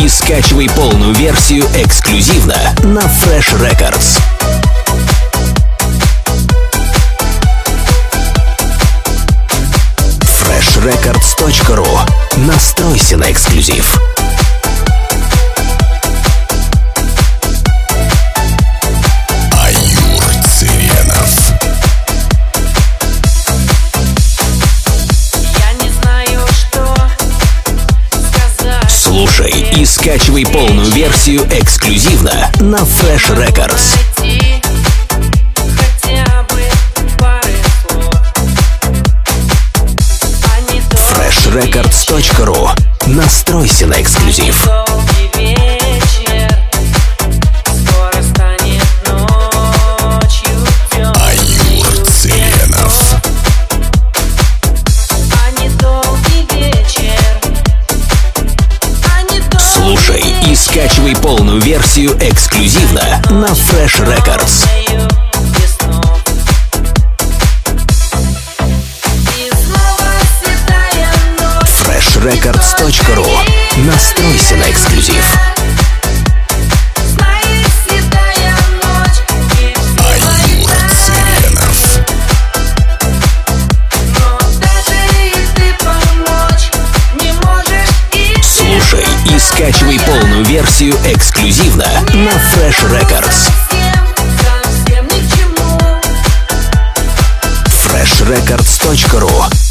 и скачивай полную версию эксклюзивно на Fresh Records. freshrecords.ru Настройся на эксклюзив. Слушай и скачивай полную версию эксклюзивно на Fresh Records. Freshrecords.ru Настройся на эксклюзив. И скачивай полную версию эксклюзивно на Fresh Records. Ночь. freshrecords.ru Настройся на эксклюзив. Скачивай полную версию эксклюзивно на Fresh Records. freshrecords.ru